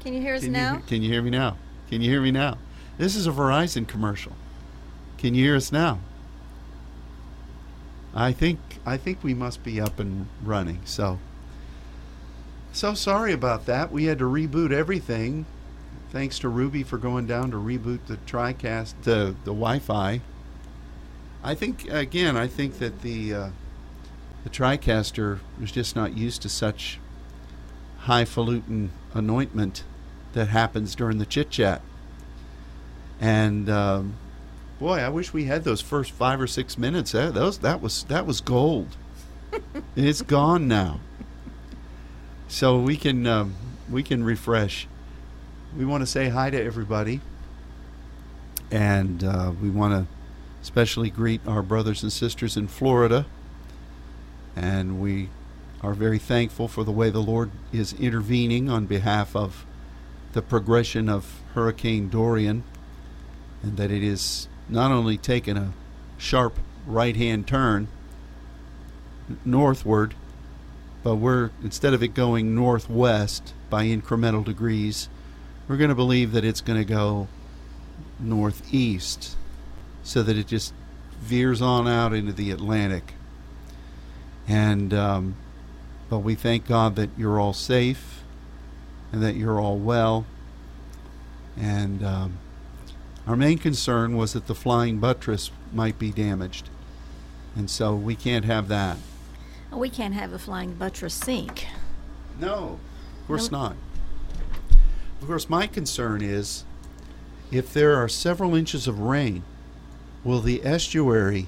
Can you hear us Can now? You, can you hear me now? Can you hear me now? This is a Verizon commercial. Can you hear us now? I think I think we must be up and running. So so sorry about that. We had to reboot everything. Thanks to Ruby for going down to reboot the TriCast the the Wi-Fi. I think again, I think that the uh, the TriCaster was just not used to such highfalutin anointment that happens during the chit chat. And um, boy, I wish we had those first five or six minutes. That those that was that was gold. it's gone now. So we can um, we can refresh. We want to say hi to everybody, and uh, we want to especially greet our brothers and sisters in Florida. And we are very thankful for the way the Lord is intervening on behalf of the progression of Hurricane Dorian, and that it is not only taken a sharp right hand turn northward, but we're instead of it going northwest by incremental degrees, we're going to believe that it's going to go northeast so that it just veers on out into the Atlantic. And um, but we thank God that you're all safe and that you're all well. And um, our main concern was that the flying buttress might be damaged, and so we can't have that. We can't have a flying buttress sink. No, of course No. not. Of course, my concern is if there are several inches of rain, will the estuary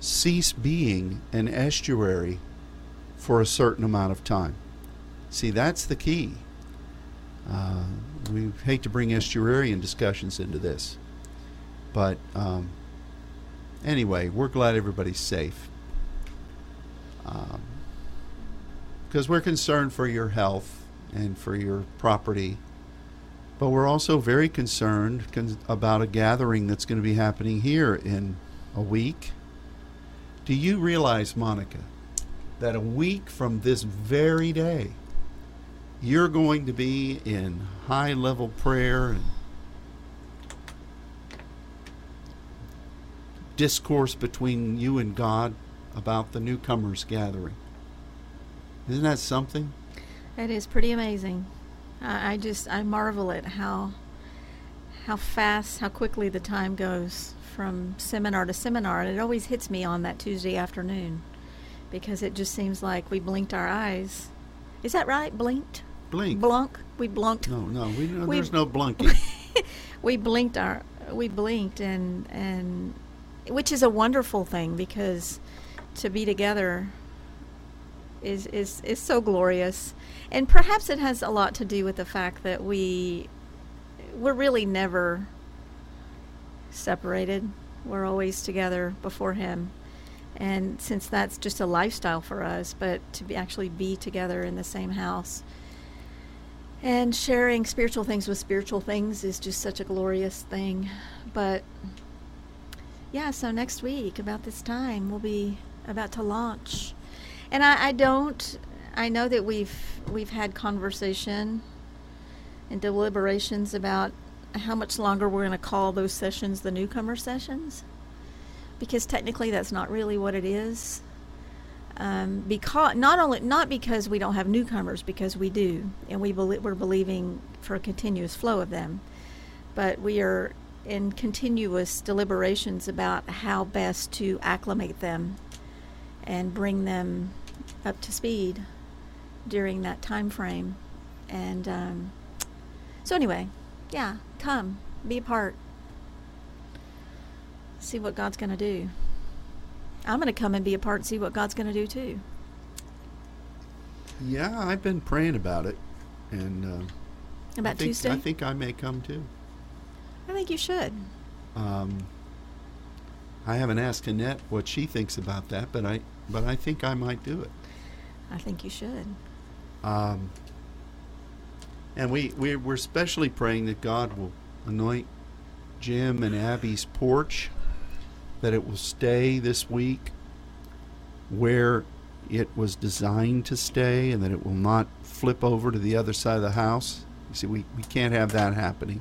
cease being an estuary for a certain amount of time? See, that's the key. Uh, we hate to bring estuarian discussions into this, but um, anyway, we're glad everybody's safe. Um, because we're concerned for your health and for your property. But we're also very concerned con- about a gathering that's going to be happening here in a week. Do you realize, Monica, that a week from this very day, you're going to be in high level prayer and discourse between you and God about the newcomers gathering? Isn't that something? It is pretty amazing. I, I just I marvel at how how fast, how quickly the time goes from seminar to seminar, and it always hits me on that Tuesday afternoon because it just seems like we blinked our eyes. Is that right? Blinked? Blink. Blunk? We blinked. No, no, we, no We- there's no blunking. we blinked our we blinked and and which is a wonderful thing because to be together is is is so glorious and perhaps it has a lot to do with the fact that we we're really never separated we're always together before him and since that's just a lifestyle for us but to be actually be together in the same house and sharing spiritual things with spiritual things is just such a glorious thing. But yeah, so next week, about this time, we'll be about to launch. And I, I don't I know that we've we've had conversation and deliberations about how much longer we're going to call those sessions the newcomer sessions. Because technically that's not really what it is. Um, because not only not because we don't have newcomers because we do and we belie- we're believing for a continuous flow of them. But we are in continuous deliberations about how best to acclimate them and bring them up to speed during that time frame. And um, so anyway yeah come be a part see what god's going to do. I'm going to come and be a part and see what god's going to do too. Yeah, I've been praying about it, and uh, I about think, tuesday? I think I may come too. I think you should. Um, I haven't asked Annette what she thinks about that, but I but I think I might do it. i think you should. Um, and we, we we're especially praying that God will anoint Jim and Abby's porch, that it will stay this week where it was designed to stay, and that it will not flip over to the other side of the house. You see, we, we can't have that happening.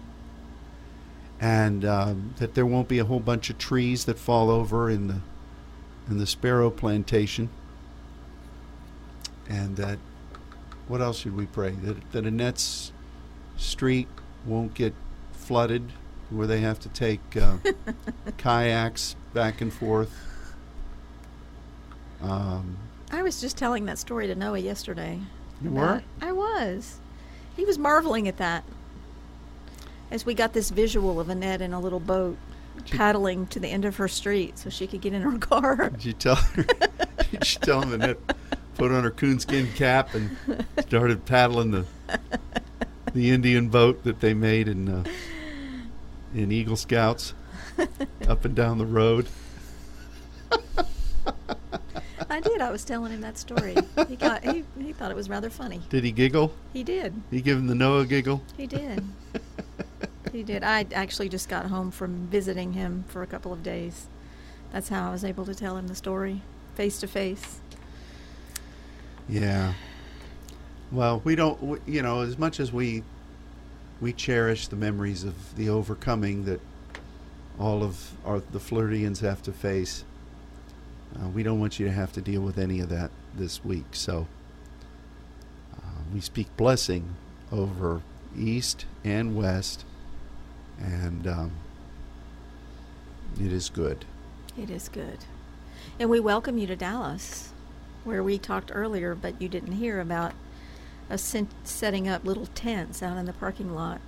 And um, that there won't be a whole bunch of trees that fall over in the in the sparrow plantation. And that, what else should we pray? That, that Annette's street won't get flooded where they have to take uh, kayaks back and forth. Um, I was just telling that story to Noah yesterday. You were? I was. He was marveling at that. As we got this visual of Annette in a little boat She- paddling to the end of her street so she could get in her car. Did you tell her? Did you tell him Annette put on her coonskin cap and started paddling the the Indian boat that they made in uh, in Eagle Scouts up and down the road? I did. I was telling him that story. He got he, he thought it was rather funny. Did he giggle? He did. He give him the Noah giggle? He did. he did. I actually just got home from visiting him for a couple of days. That's how I was able to tell him the story face to face. Yeah. Well, we don't. w you know, as much as we we cherish the memories of the overcoming that all of our the Floridians have to face, uh, we don't want you to have to deal with any of that this week. So uh, we speak blessing over east and west, and um, it is good. It is good. And we welcome you to Dallas, where we talked earlier, but you didn't hear about us sen- setting up little tents out in the parking lot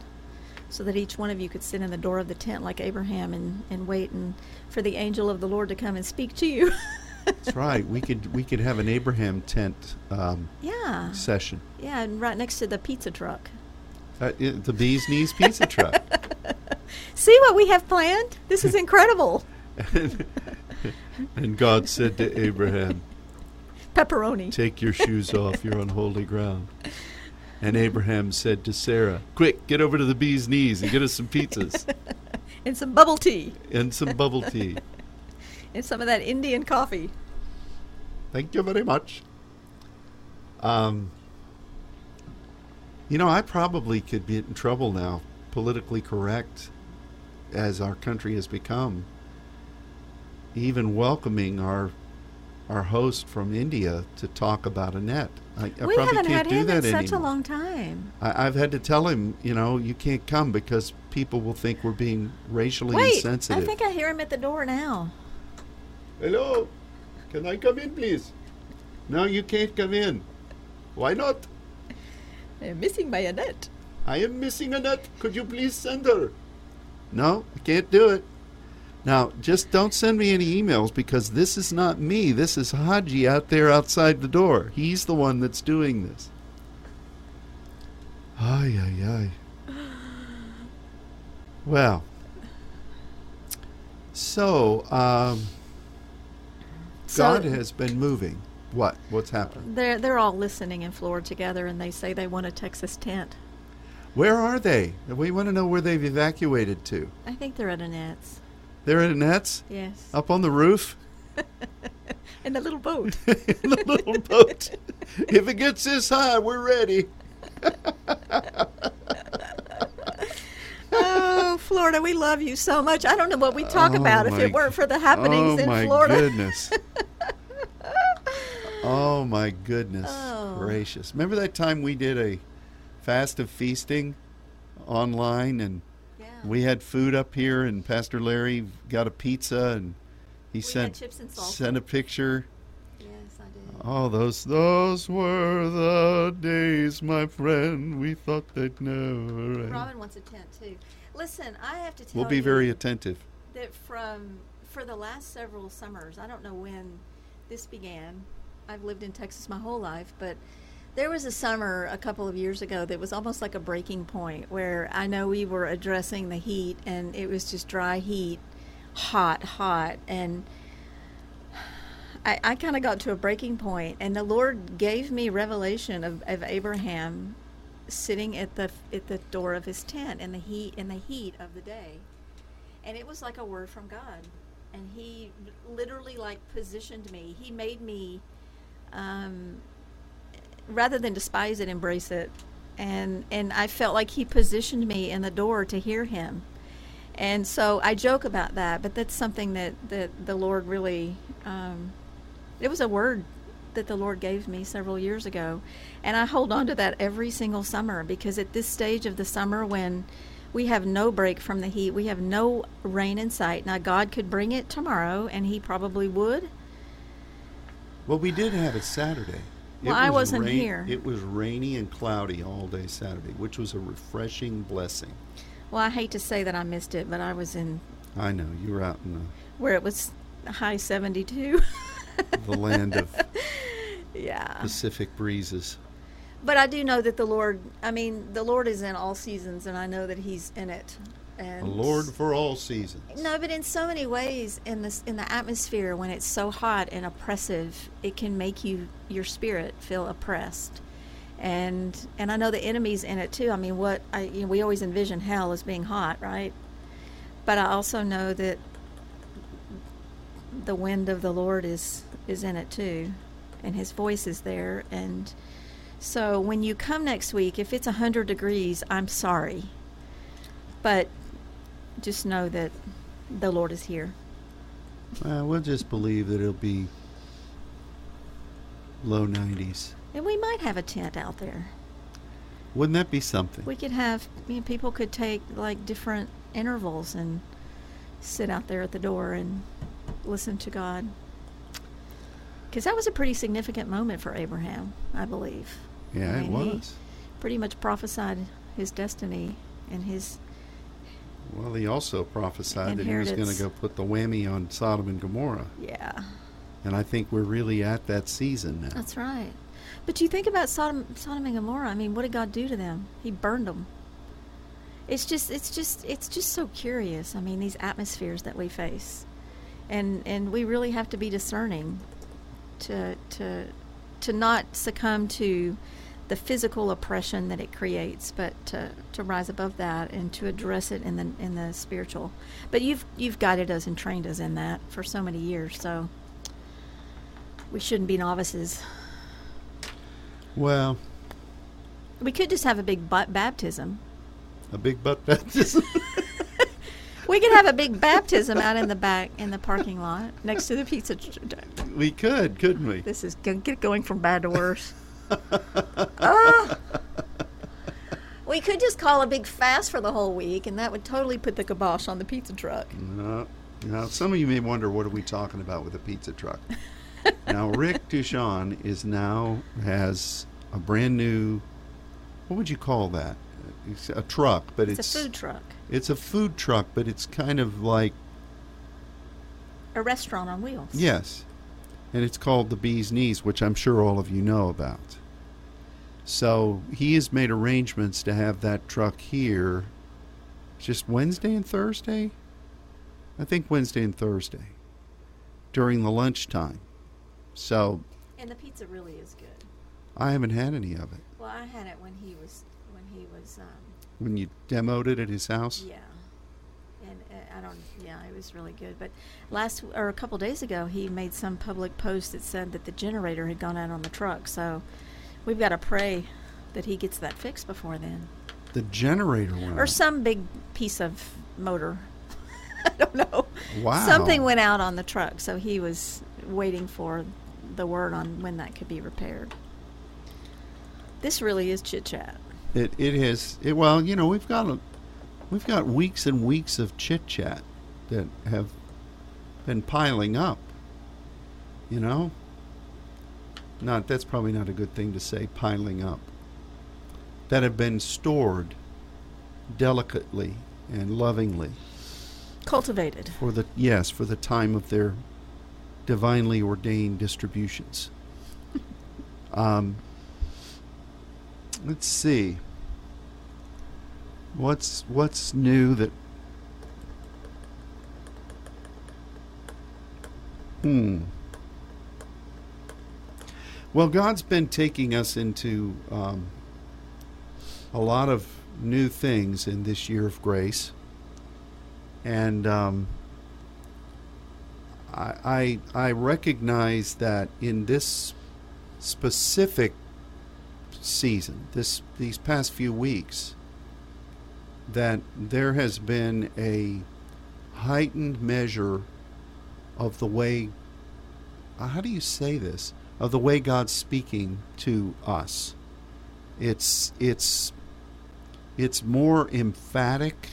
so that each one of you could sit in the door of the tent like Abraham and, and wait and for the angel of the Lord to come and speak to you. That's right. We could we could have an Abraham tent um, yeah. session. Yeah, and right next to the pizza truck. Uh, i- the Bee's Knees Pizza Truck. See what we have planned? This is incredible. and God said to Abraham, Pepperoni. Take your shoes off, you're on holy ground. And Abraham said to Sarah, Quick, get over to the Bee's Knees and get us some pizzas and some bubble tea. and some bubble tea. And some of that Indian coffee. Thank you very much. Um, you know, I probably could be in trouble now, politically correct, as our country has become. Even welcoming our our host from India to talk about Annette. I, I we probably haven't can't had do him that in such anymore. a long time. I, I've had to tell him, you know, you can't come because people will think we're being racially Wait, insensitive. I think I hear him at the door now. Hello, can I come in, please? No, you can't come in. Why not? I'm missing my Annette. I am missing Annette. Could you please send her? No, I can't do it. Now, just don't send me any emails because this is not me. This is Haji out there outside the door. He's the one that's doing this. Ay, ay, ay. Well, so, um, So- God has been moving. What? What's happened? They're they're all listening in Florida together, and they say they want a Texas tent. Where are they? We want to know where they've evacuated to. I think they're at Annette's. They're at Annette's? Yes, Up on the roof? in a little boat. in the little boat. If it gets this high, we're ready. oh, Florida, we love you so much. I don't know what we'd talk Oh, about if it weren't for the happenings oh in Florida. Oh, my goodness. oh my goodness Oh. gracious. Remember that time we did a fast of feasting online and. We had food up here and Pastor Larry got a pizza and he We sent chips and salsa. sent a picture. yes, I did. Oh, those those were the days, my friend. We thought they'd never end. Robin wants a tent too. Listen, I have to tell you We'll be very attentive. that from for the last several summers, I don't know when this began. I've lived in Texas my whole life, but there was a summer a couple of years ago that was almost like a breaking point where I know we were addressing the heat and it was just dry heat, hot, hot, and I, I kind of got to a breaking point, and the Lord gave me revelation of, of Abraham sitting at the at the door of his tent in the heat in the heat of the day, and it was like a word from God, and He literally like positioned me. He made me, um, rather than despise it, embrace it. and and I felt like he positioned me in the door to hear him. And so I joke about that, but that's something that, that the Lord really, um, it was a word that the Lord gave me several years ago. And I hold on to that every single summer because at this stage of the summer when we have no break from the heat, we have no rain in sight. Now, God could bring it tomorrow, and He probably would. Well, we did have it Saturday. Well, it I wasn't rain- here. It was rainy and cloudy all day Saturday, which was a refreshing blessing. Well, I hate to say that I missed it, but I was in I know you were out in the where it was high 72. the, the land of yeah. Pacific breezes. But I do know that the Lord, I mean, the Lord is in all seasons, and I know that He's in it. And A Lord for all seasons. No, but in so many ways, in this in the atmosphere, when it's so hot and oppressive, it can make you your spirit feel oppressed, and and I know the enemy's in it too. I mean, what I you know, we always envision hell as being hot, right? But I also know that the wind of the Lord is is in it too, and His voice is there. And so when you come next week, if it's a hundred degrees, I'm sorry, but just know that the Lord is here. Uh, we'll just believe that it'll be low 90s. And we might have a tent out there. Wouldn't that be something? We could have, you know, people could take like different intervals and sit out there at the door and listen to God. Because that was a pretty significant moment for Abraham, I believe. yeah, I it mean, he was. Pretty much prophesied his destiny and his. Well, he also prophesied that he was going to go put the whammy on Sodom and Gomorrah. Yeah, And I think we're really at that season now. that's right. But you think about Sodom, Sodom and Gomorrah. I mean, what did God do to them? He burned them. It's just, it's just, it's just so curious. I mean, these atmospheres that we face, and and we really have to be discerning, to to to not succumb to the physical oppression that it creates, but to, to rise above that and to address it in the in the spiritual. But you've you've guided us and trained us in that for so many years, so we shouldn't be novices. Well, We could just have a big butt baptism. a big butt baptism. We could have a big baptism out in the back in the parking lot next to the pizza. we could, couldn't we? This is get going from bad to worse. Ah. We could just call a big fast for the whole week, and that would totally put the kibosh on the pizza truck. No. Now, some of you may wonder, what are we talking about with a pizza truck? now, Rick Duchon is now has a brand new. What would you call that? It's a truck, but It's, it's a food truck, It's a food truck, but it's kind of like a restaurant on wheels. yes, and it's called the Bee's Knees, which I'm sure all of you know about. So he has made arrangements to have that truck here. Just Wednesday and Thursday, I think Wednesday and Thursday during the lunchtime. So And the pizza really is good. I haven't had any of it. Well, I had it when he was when he was. Um, When you demoed it at his house, Yeah, and uh, I don't. Yeah, it was really good. But last or a couple days ago, he made some public post that said that the generator had gone out on the truck. So we've got to pray that he gets that fixed before then, the generator went. or out. some big piece of motor. I don't know. Wow. Something went out on the truck, so he was waiting for the word on when that could be repaired. This really is chit chat. It it has it well, you know, we've got a we've got weeks and weeks of chit chat that have been piling up. You know? Not that's probably not a good thing to say, piling up. That have been stored delicately and lovingly Cultivated. for the yes, for the time of their divinely ordained distributions. um, let's see. What's what's new that? Hmm. Well, God's been taking us into um, a lot of new things in this year of grace. And um, I, I I recognize that in this specific season, this these past few weeks, that there has been a heightened measure of the way how do you say this of the way God's speaking to us. It's it's it's more emphatic.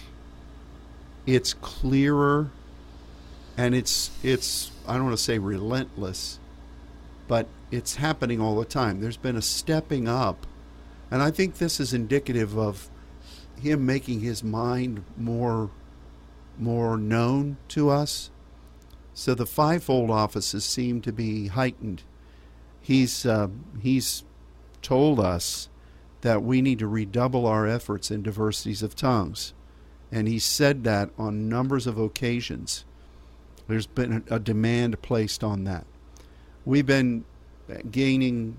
It's clearer and it's it's I don't want to say relentless, but it's happening all the time. There's been a stepping up, and I think this is indicative of him making his mind more more known to us. So the fivefold offices seem to be heightened. He's uh, he's told us that we need to redouble our efforts in diversities of tongues, and he said that on numbers of occasions. There's been a demand placed on that. We've been gaining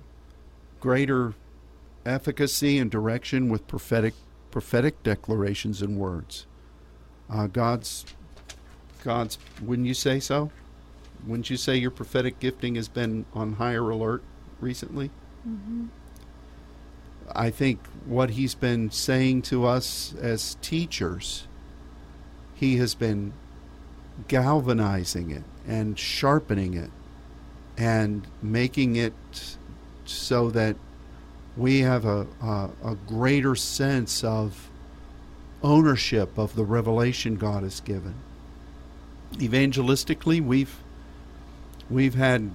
greater efficacy and direction with prophetic prophetic declarations and words. Uh, God's God's wouldn't you say so? Wouldn't you say your prophetic gifting has been on higher alert recently? Mm-hmm. I think what he's been saying to us as teachers, he has been galvanizing it and sharpening it and making it so that we have a, a, a, greater sense of ownership of the revelation God has given. Evangelistically, we've we've had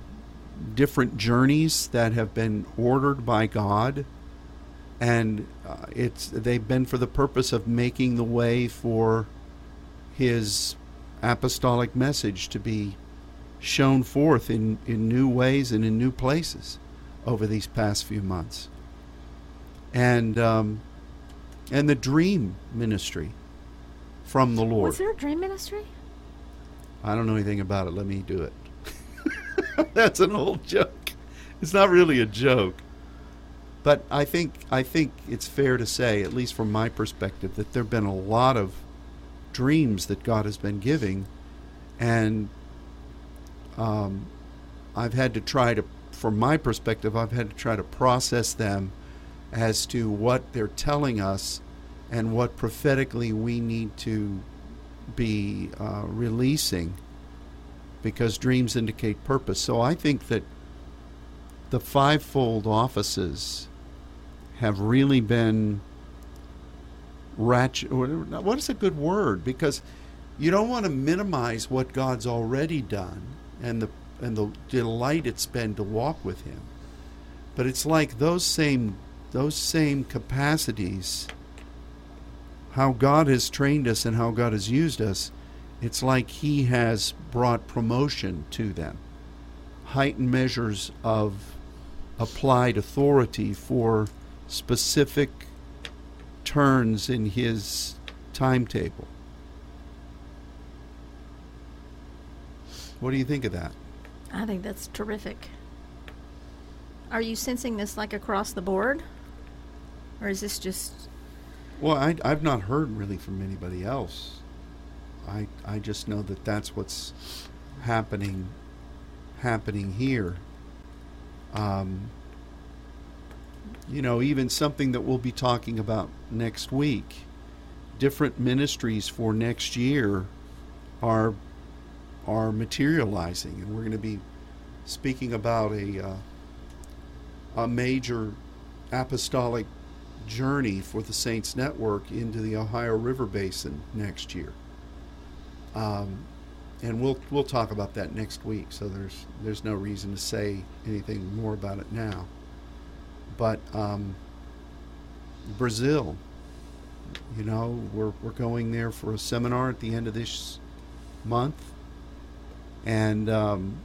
different journeys that have been ordered by God, and uh, it's they've been for the purpose of making the way for His apostolic message to be shown forth in, in new ways and in new places over these past few months. And um, and the dream ministry from the Lord. Was there a dream ministry? I don't know anything about it. Let me do it. That's an old joke. It's not really a joke. But I think I think it's fair to say, at least from my perspective, that there've been a lot of dreams that God has been giving, and um, I've had to try to, from my perspective, I've had to try to process them as to what they're telling us and what prophetically we need to be uh, releasing because dreams indicate purpose. So I think that the fivefold offices have really been ratchet. What is a good word? Because you don't want to minimize what God's already done and the and the delight it's been to walk with Him. But it's like those same those same capacities, how God has trained us and how God has used us. It's like He has brought promotion to them, heightened measures of applied authority for specific turns in his timetable. What do you think of that? I think that's terrific. Are you sensing this like across the board? Or is this just. Well, I, I've not heard really from anybody else. I, just know that that's what's happening happening here. Um, you know, even something that we'll be talking about next week. Different ministries for next year are are materializing, and we're going to be speaking about a uh, a major apostolic journey for the Saints Network into the Ohio River Basin next year. Um, and we'll we'll talk about that next week. So there's there's no reason to say anything more about it now. But um, Brazil, you know, we're, we're going there for a seminar at the end of this month. And um,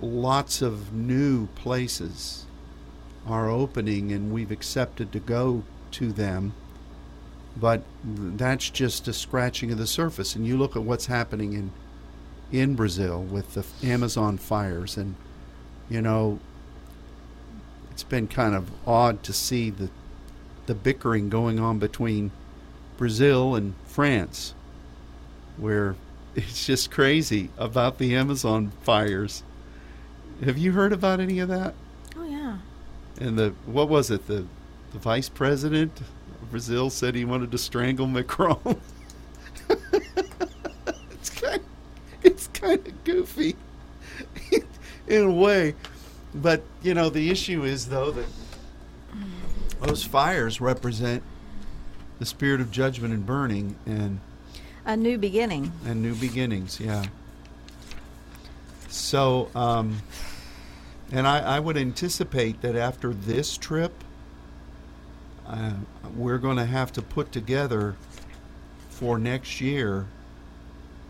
lots of new places are opening, and we've accepted to go to them. But that's just a scratching of the surface. And you look at what's happening in in Brazil with the Amazon fires, and you know it's been kind of odd to see the the bickering going on between Brazil and France, where it's just crazy about the Amazon fires. Have you heard about any of that? Oh yeah. and the what was it the the vice president Brazil said he wanted to strangle Macron. it's kind it's kind of goofy in a way, but you know the issue is though that those fires represent the spirit of judgment and burning and A new beginning. and new beginnings. Yeah. So, um, and I, I would anticipate that after this trip, uh, we're going to have to put together for next year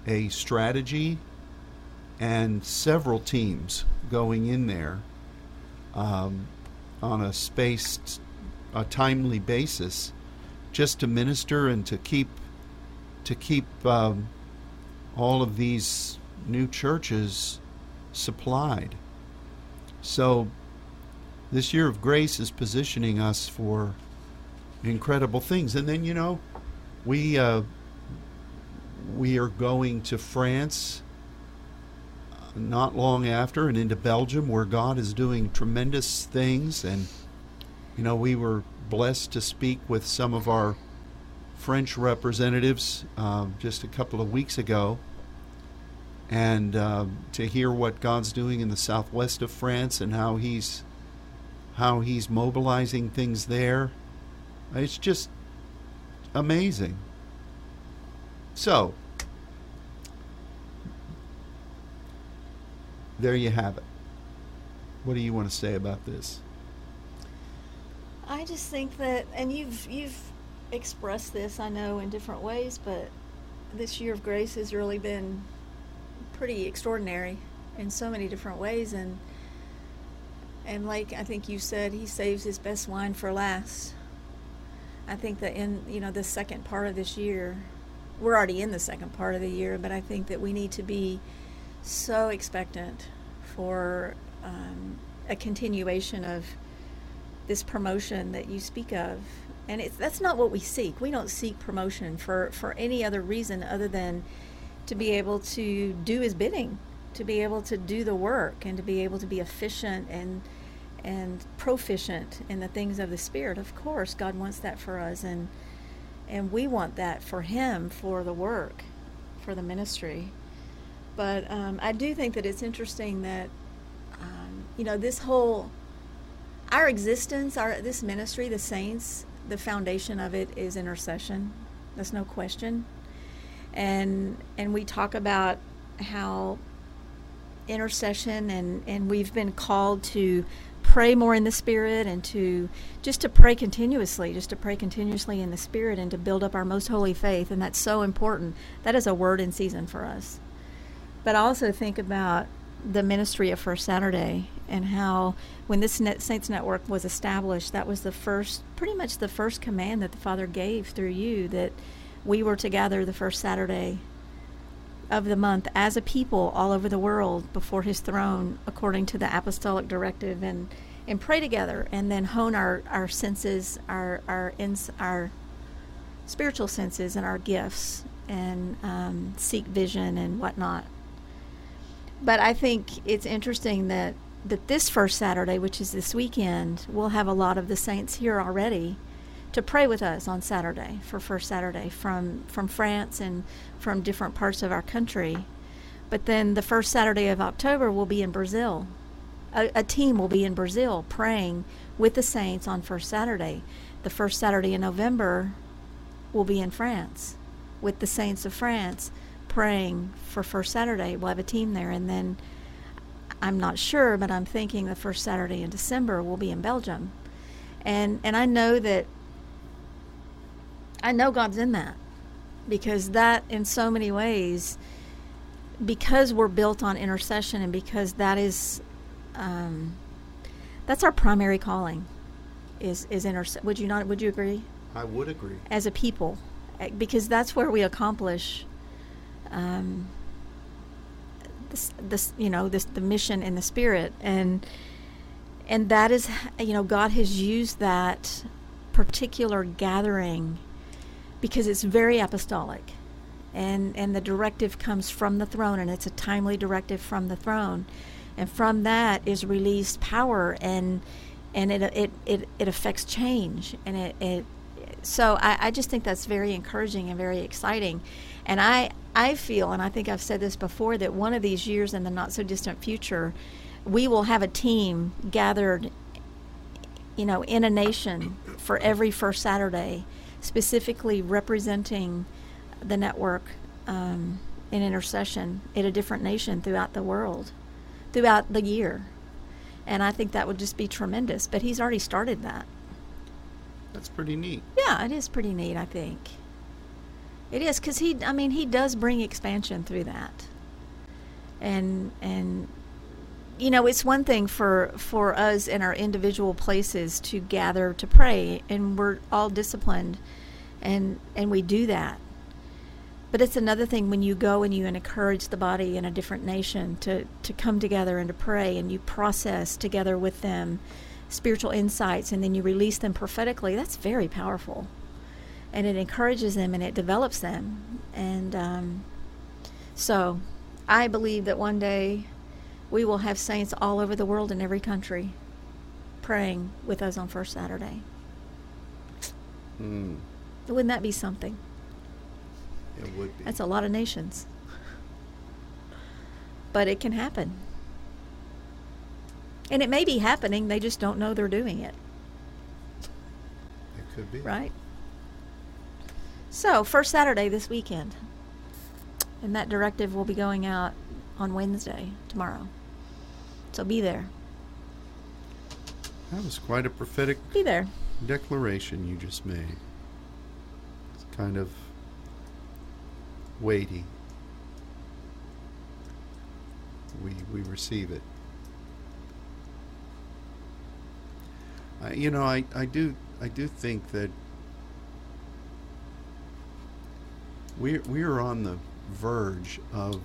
a strategy and several teams going in there um, on a spaced, a timely basis, just to minister and to keep to keep um, all of these new churches supplied. So, this year of grace is positioning us for incredible things. And then, you know, we uh, we are going to France uh, not long after, and into Belgium, where God is doing tremendous things. And you know, we were blessed to speak with some of our French representatives um, just a couple of weeks ago, and um, to hear what God's doing in the southwest of France and how He's how He's mobilizing things there. It's just amazing. So, there you have it. What do you want to say about this? I just think that, and you've you've expressed this, I know, in different ways, but this year of grace has really been pretty extraordinary in so many different ways, and and like I think you said, he saves his best wine for last. I think that in you know the second part of this year, we're already in the second part of the year, but I think that we need to be so expectant for um, a continuation of this promotion that you speak of. And it's that's not what we seek. We don't seek promotion for for any other reason other than to be able to do his bidding to be able to do the work and to be able to be efficient and and proficient in the things of the spirit of course god wants that for us and and we want that for him for the work for the ministry but um, i do think that it's interesting that um, you know this whole our existence, our this ministry, the saints, the foundation of it is intercession. that's no question. And and we talk about how intercession and and we've been called to pray more in the spirit and to just to pray continuously, just to pray continuously in the spirit and to build up our most holy faith and that's so important. That is a word in season for us. But also think about the ministry of First Saturday and how when this Net Saints Network was established, that was the first, pretty much the first command that the Father gave through you that we were to gather the first Saturday of the month as a people all over the world before His throne, according to the apostolic directive, and and pray together, and then hone our our senses, our our ins, our spiritual senses, and our gifts, and um, seek vision and whatnot. But I think it's interesting that that this first Saturday, which is this weekend, we'll have a lot of the saints here already to pray with us on Saturday for first Saturday from from France and from different parts of our country. But then the first Saturday of October will be in Brazil. A, a team will be in Brazil praying with the saints on first Saturday. The first Saturday in November will be in France with the saints of France praying for first Saturday. We'll have a team there, and then I'm not sure, but I'm thinking the first Saturday in December will be in Belgium, and and I know that I know God's in that because that in so many ways because we're built on intercession and because that is um, that's our primary calling is is intercession. Would you not? Would you agree? I would agree. As a people, eh, because that's where we accomplish um, this, this, you know, this the mission in the spirit, and and that is, you know, God has used that particular gathering because it's very apostolic, and and the directive comes from the throne, and it's a timely directive from the throne, and from that is released power and and it it it, it affects change, and it, it so I, I just think that's very encouraging and very exciting, and I I feel, and I think I've said this before, that one of these years in the not so distant future, we will have a team gathered, you know, in a nation for every first Saturday, specifically representing the network um, in intercession in a different nation throughout the world, throughout the year. And I think that would just be tremendous. But he's already started that. That's pretty neat. Yeah, it is pretty neat, I think. It is because he, I mean, he does bring expansion through that. And, and, you know, it's one thing for, for us in our individual places to gather to pray, and we're all disciplined, and, and we do that. But it's another thing when you go and you encourage the body in a different nation to, to come together and to pray and you process together with them spiritual insights and then you release them prophetically. That's very powerful. And it encourages them and it develops them. And um, so I believe that one day we will have saints all over the world in every country praying with us on First Saturday. Mm. Wouldn't that be something? It would be. That's a lot of nations. But it can happen. And it may be happening, they just don't know they're doing it. It could be. Right? So, first Saturday this weekend. And that directive will be going out on Wednesday, tomorrow. So be there. That was quite a prophetic Be there. declaration you just made. It's kind of weighty. We we receive it. I, you know, I, I do I do think that we we are on the verge of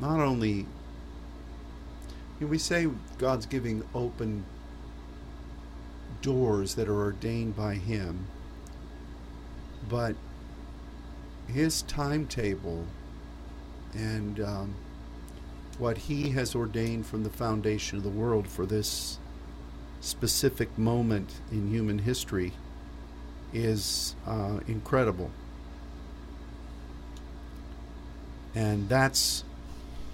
not only we say God's giving open doors that are ordained by Him, but His timetable and um, what He has ordained from the foundation of the world for this specific moment in human history is uh, incredible. And that's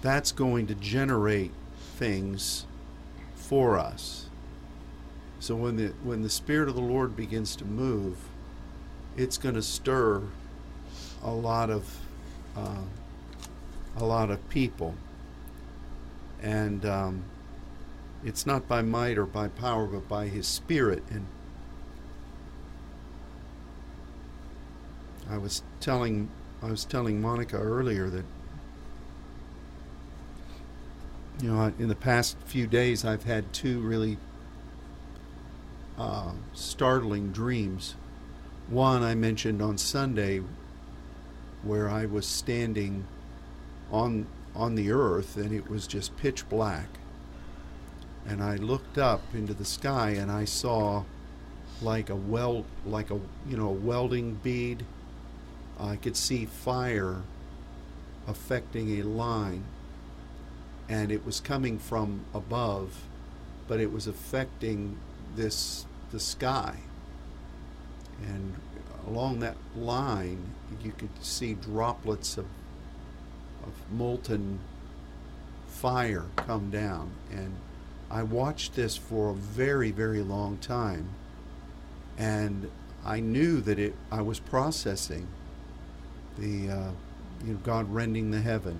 that's going to generate things for us. So when the when the spirit of the Lord begins to move, it's going to stir a lot of uh, a lot of people, and um, it's not by might or by power, but by His Spirit. And I was telling I was telling Monica earlier that you know in the past few days I've had two really uh, startling dreams. One I mentioned on Sunday, where I was standing on on the earth and it was just pitch black. And I looked up into the sky and I saw like a weld, like a you know a welding bead. I could see fire affecting a line, and it was coming from above, but it was affecting this the sky. And along that line, you could see droplets of of molten fire come down, and I watched this for a very, very long time, and I knew that it. I was processing the, uh, you know, God rending the heaven,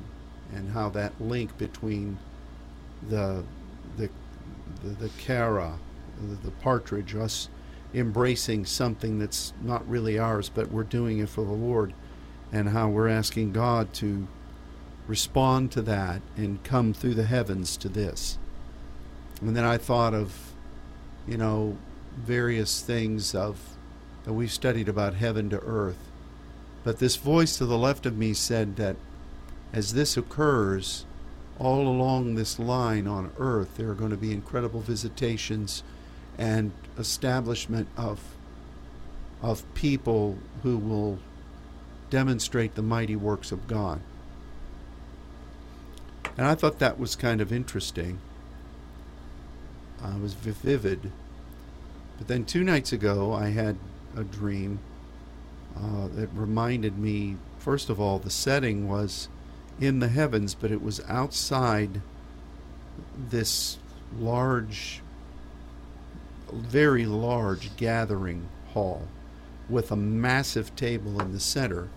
and how that link between the the the, the Kara, the, the partridge, us embracing something that's not really ours, but we're doing it for the Lord, and how we're asking God to respond to that and come through the heavens to this. And then I thought of, you know, various things of that we've studied about heaven to earth. But this voice to the left of me said that as this occurs, all along this line on earth, there are going to be incredible visitations and establishment of of people who will demonstrate the mighty works of God. And I thought that was kind of interesting. it was vivid. But then two nights ago, I had a dream uh, that reminded me, first of all, the setting was in the heavens, but it was outside this large, very large gathering hall with a massive table in the center.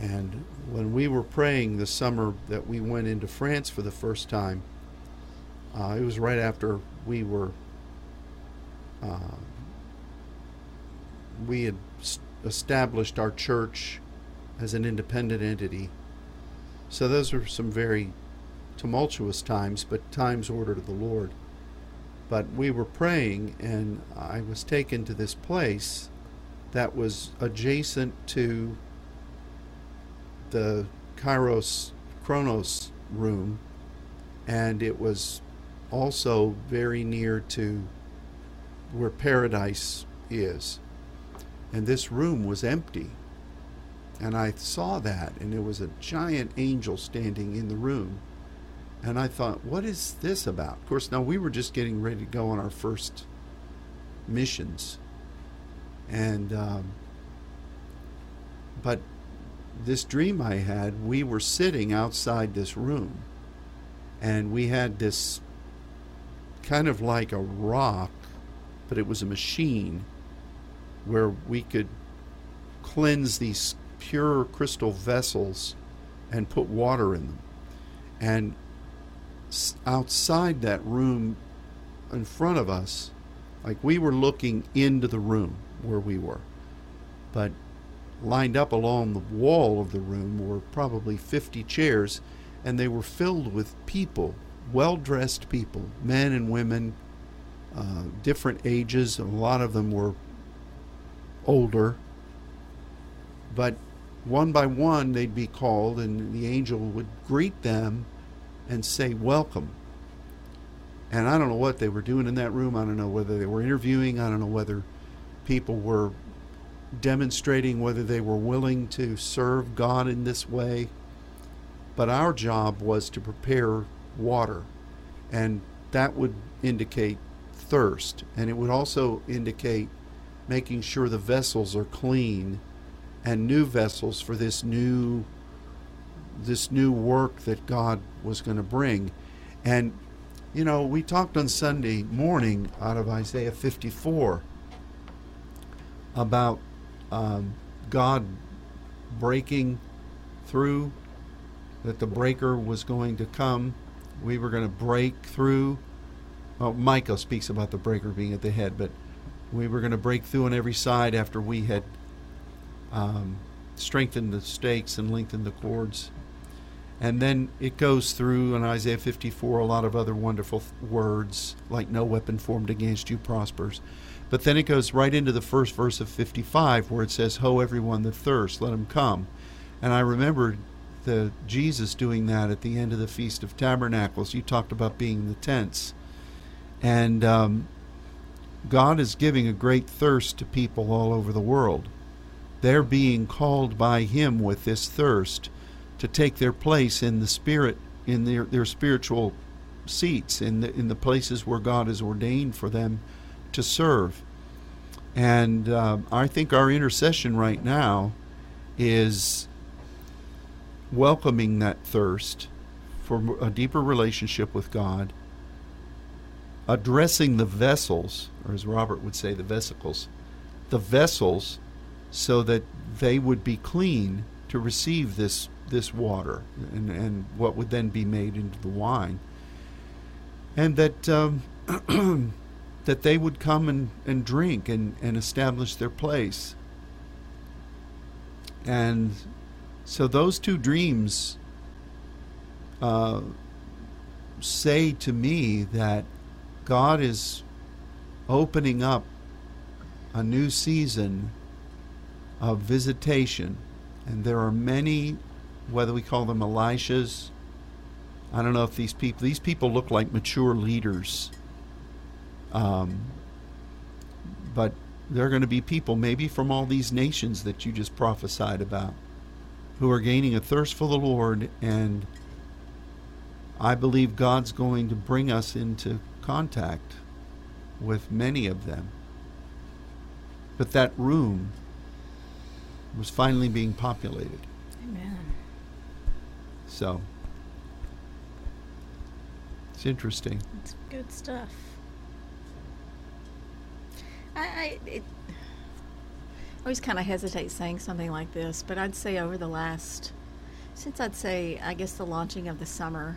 And when we were praying the summer that we went into France for the first time, uh, it was right after we were uh, we had established our church as an independent entity. So those were some very tumultuous times, but times ordered of the Lord. But we were praying, and I was taken to this place that was adjacent to the Kairos Chronos room, and it was also very near to where paradise is. And this room was empty. And I saw that, and there was a giant angel standing in the room. And I thought, what is this about? Of course, now we were just getting ready to go on our first missions. And, um, but this dream I had, we were sitting outside this room. And we had this kind of like a rock, but it was a machine where we could cleanse these pure crystal vessels and put water in them. And outside that room in front of us, like we were looking into the room where we were. But lined up along the wall of the room were probably 50 chairs, and they were filled with people, well dressed people, men and women, uh, different ages. A lot of them were older. But one by one, they'd be called, and the angel would greet them and say, Welcome. And I don't know what they were doing in that room. I don't know whether they were interviewing. I don't know whether people were demonstrating whether they were willing to serve God in this way. But our job was to prepare water, and that would indicate thirst, and it would also indicate making sure the vessels are clean and new vessels for this new this new work that God was going to bring. And you know, we talked on Sunday morning out of Isaiah 54 about um, God breaking through, that the breaker was going to come. We were going to break through. Well, Micah speaks about the breaker being at the head, but we were going to break through on every side after we had um, strengthened the stakes and lengthen the cords. And then it goes through in Isaiah 54 a lot of other wonderful words, like no weapon formed against you prospers. But then it goes right into the first verse of 55 where it says, Ho, everyone that thirsts, let him come. And I remember the Jesus doing that at the end of the Feast of Tabernacles. You talked about being the tents. And um, God is giving a great thirst to people all over the world. They're being called by Him with this thirst to take their place in the spirit, in their, their spiritual seats, in the, in the places where God has ordained for them to serve. And uh, I think our intercession right now is welcoming that thirst for a deeper relationship with God addressing the vessels, or as Robert would say, the vesicles, the vessels, so that they would be clean to receive this this water and, and what would then be made into the wine, and that um, that they would come and, and drink and, and establish their place. And so those two dreams uh, say to me that God is opening up a new season of visitation. And there are many, whether we call them Elishas, I don't know if these people, these people look like mature leaders. Um, but there are going to be people, maybe from all these nations that you just prophesied about, who are gaining a thirst for the Lord. And I believe God's going to bring us into contact with many of them. But that room was finally being populated. Amen. So it's interesting. It's good stuff. I, I it, I always kind of hesitate saying something like this, but I'd say over the last, since I'd say, I guess the launching of the summer,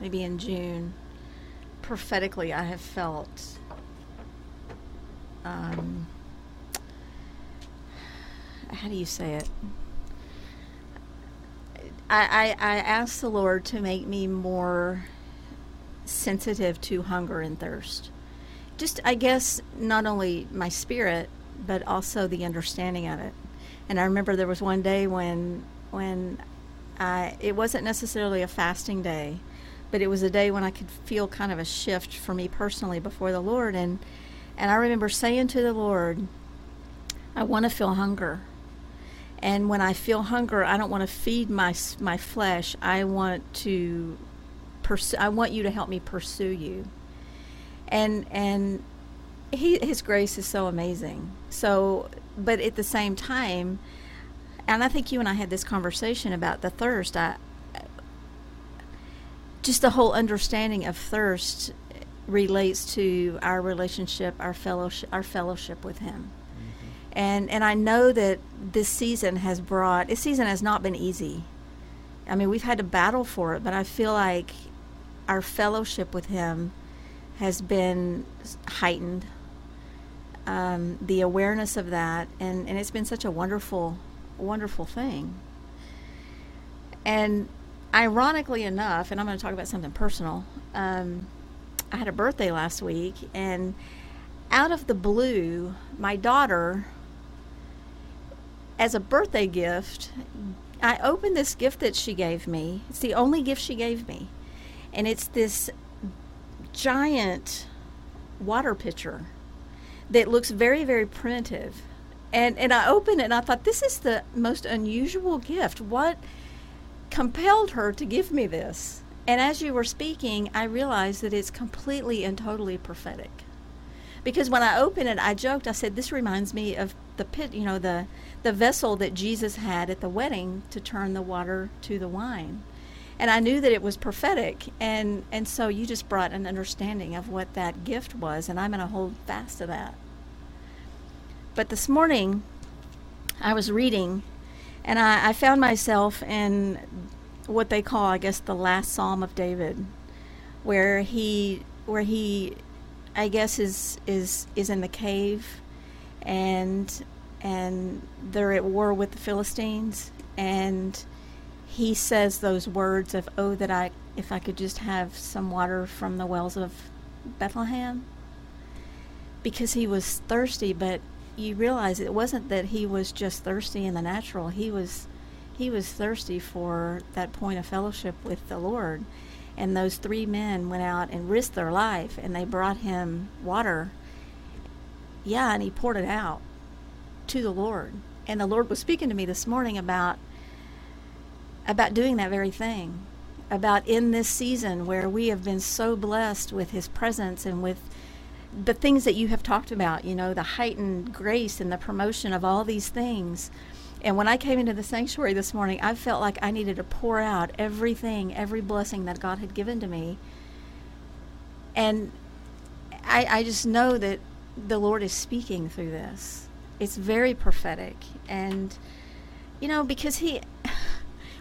maybe in June, prophetically, I have felt. Um, how do you say it? I, I, I asked the Lord to make me more sensitive to hunger and thirst. Just, I guess, not only my spirit, but also the understanding of it. And I remember there was one day when, when I, it wasn't necessarily a fasting day, but it was a day when I could feel kind of a shift for me personally before the Lord. And, and I remember saying to the Lord, I want to feel hunger. And when I feel hunger, I don't want to feed my my flesh. I want to pursue. I want you to help me pursue you. And and he his grace is so amazing. So, but at the same time, and I think you and I had this conversation about the thirst. I just the whole understanding of thirst relates to our relationship, our fellowship, our fellowship with Him and and I know that this season has brought this season has not been easy. I mean, we've had to battle for it, but I feel like our fellowship with Him has been heightened. Um, the awareness of that, and and it's been such a wonderful, wonderful thing. And ironically enough, and I'm going to talk about something personal. Um, I had a birthday last week, and out of the blue, my daughter as a birthday gift, I opened this gift that she gave me. It's the only gift she gave me. And it's this giant water pitcher that looks very, very primitive. And, and I opened it and I thought, this is the most unusual gift. What compelled her to give me this? And as you were speaking, I realized that it's completely and totally prophetic. Because when I opened it, I joked, I said, this reminds me of the pit, you know, the the vessel that Jesus had at the wedding to turn the water to the wine. And I knew that it was prophetic and and so you just brought an understanding of what that gift was and I'm going to hold fast to that. But this morning I was reading and I, I found myself in what they call, I guess, the last Psalm of David, where he where he I guess is is is in the cave and and they're at war with the Philistines and he says those words of oh that I if I could just have some water from the wells of Bethlehem because he was thirsty. But you realize it wasn't that he was just thirsty in the natural. He was he was thirsty for that point of fellowship with the Lord. And those three men went out and risked their life and they brought him water. Yeah and he poured it out to the Lord. And the Lord was speaking to me this morning about about doing that very thing. About in this season where we have been so blessed with his presence and with the things that you have talked about, you know, the heightened grace and the promotion of all these things. And when I came into the sanctuary this morning, I felt like I needed to pour out everything, every blessing that God had given to me. And I, I just know that the Lord is speaking through this it's very prophetic. And you know because he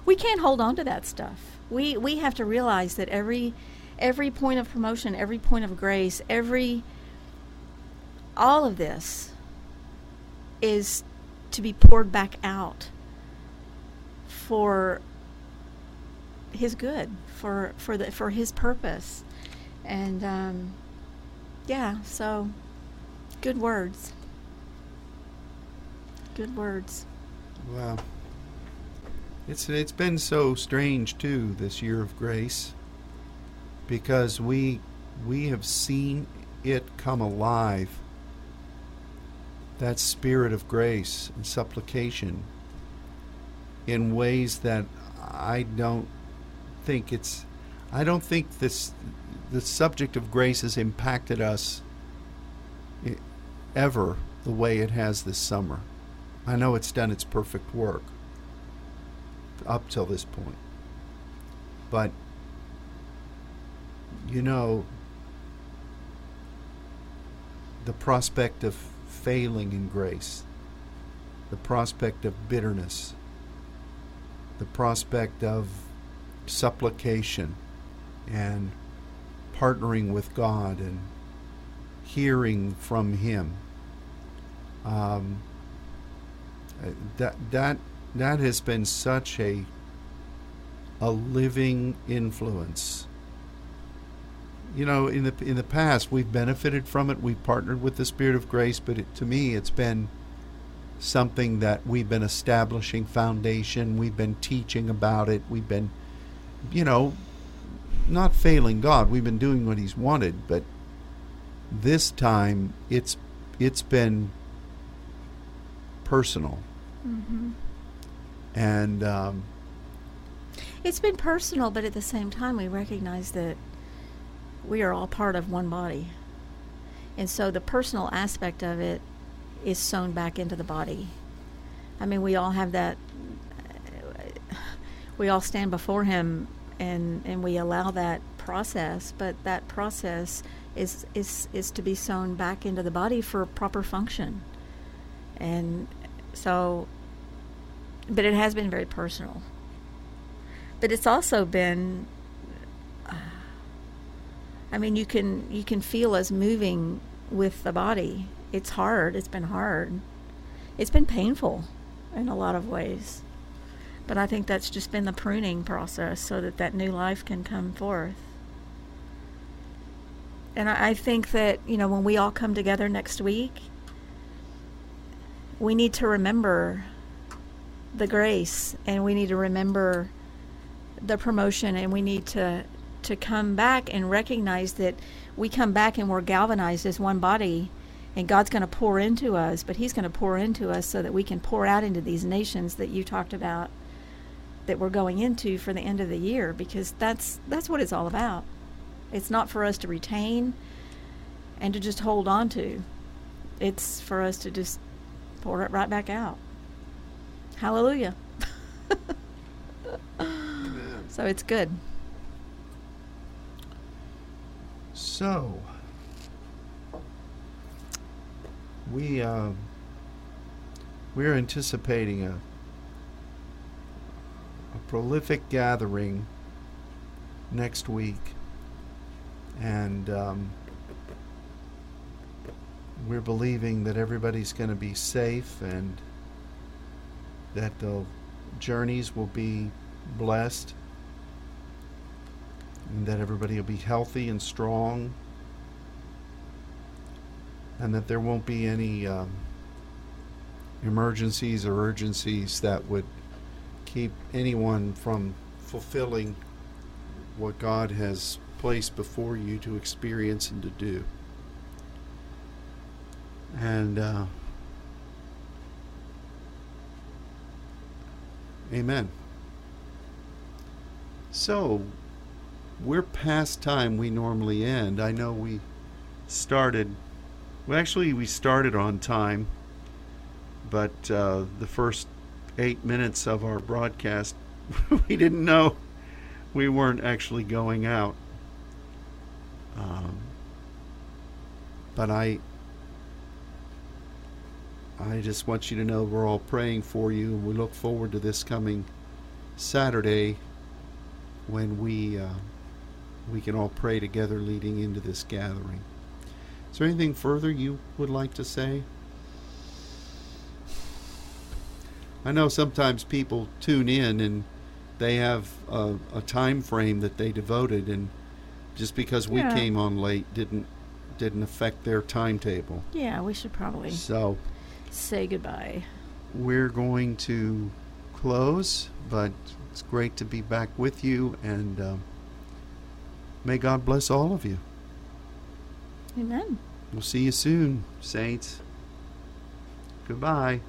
we can't hold on to that stuff. We we have to realize that every every point of promotion every point of grace every all of this is to be poured back out for his good for for the for his purpose. And um, yeah so good words Good words. Wow. It's it's been so strange too this year of grace because we we have seen it come alive that spirit of grace and supplication in ways that I don't think it's I don't think this the subject of grace has impacted us eh, ever the way it has this summer. I know it's done its perfect work up till this point. But, you know, the prospect of failing in grace, the prospect of bitterness, the prospect of supplication and partnering with God and hearing from Him. Um, that that that has been such a a living influence. You know, in the in the past, we've benefited from it. We've partnered with the Spirit of Grace, but it, to me, it's been something that we've been establishing foundation. We've been teaching about it. We've been, you know, not failing God. We've been doing what He's wanted, but this time it's it's been personal, Mm-hmm. and um, It's been personal, but at the same time, we recognize that we are all part of one body. And so the personal aspect of it is sewn back into the body. I mean, we all have that, we all stand before Him and, and we allow that process, but that process is, is, is to be sewn back into the body for proper function. And so, but it has been very personal. But it's also been uh, i mean you can you can feel us moving with the body. It's hard. It's been hard. It's been painful in a lot of ways. But i think that's just been the pruning process so that that new life can come forth. And I, I think that you know when we all come together next week we need to remember the grace and we need to remember the promotion and we need to to come back and recognize that we come back and we're galvanized as one body and God's going to pour into us but he's going to pour into us so that we can pour out into these nations that you talked about that we're going into for the end of the year because that's that's what it's all about. It's not for us to retain and to just hold on to. It's for us to just pour it right back out. Hallelujah. So it's good. So, we uh, we're anticipating a a prolific gathering next week, and um, we're believing that everybody's going to be safe and that the journeys will be blessed and that everybody will be healthy and strong, and that there won't be any um, emergencies or urgencies that would keep anyone from fulfilling what God has placed before you to experience and to do. And uh, Amen. So, we're past time we normally end. I know we started, well, actually, we started on time, but uh, the first eight minutes of our broadcast, we didn't know we weren't actually going out. Um, but I, I just want you to know we're all praying for you, and we look forward to this coming Saturday when we. Uh, we can all pray together leading into this gathering. Is there anything further you would like to say? I know sometimes people tune in and they have a, a time frame that they devoted, and just because we Yeah. came on late didn't didn't affect their timetable. Yeah, we should probably So say goodbye. we're going to close, but it's great to be back with you, and um, may God bless all of you. Amen. We'll see you soon, Saints. Goodbye.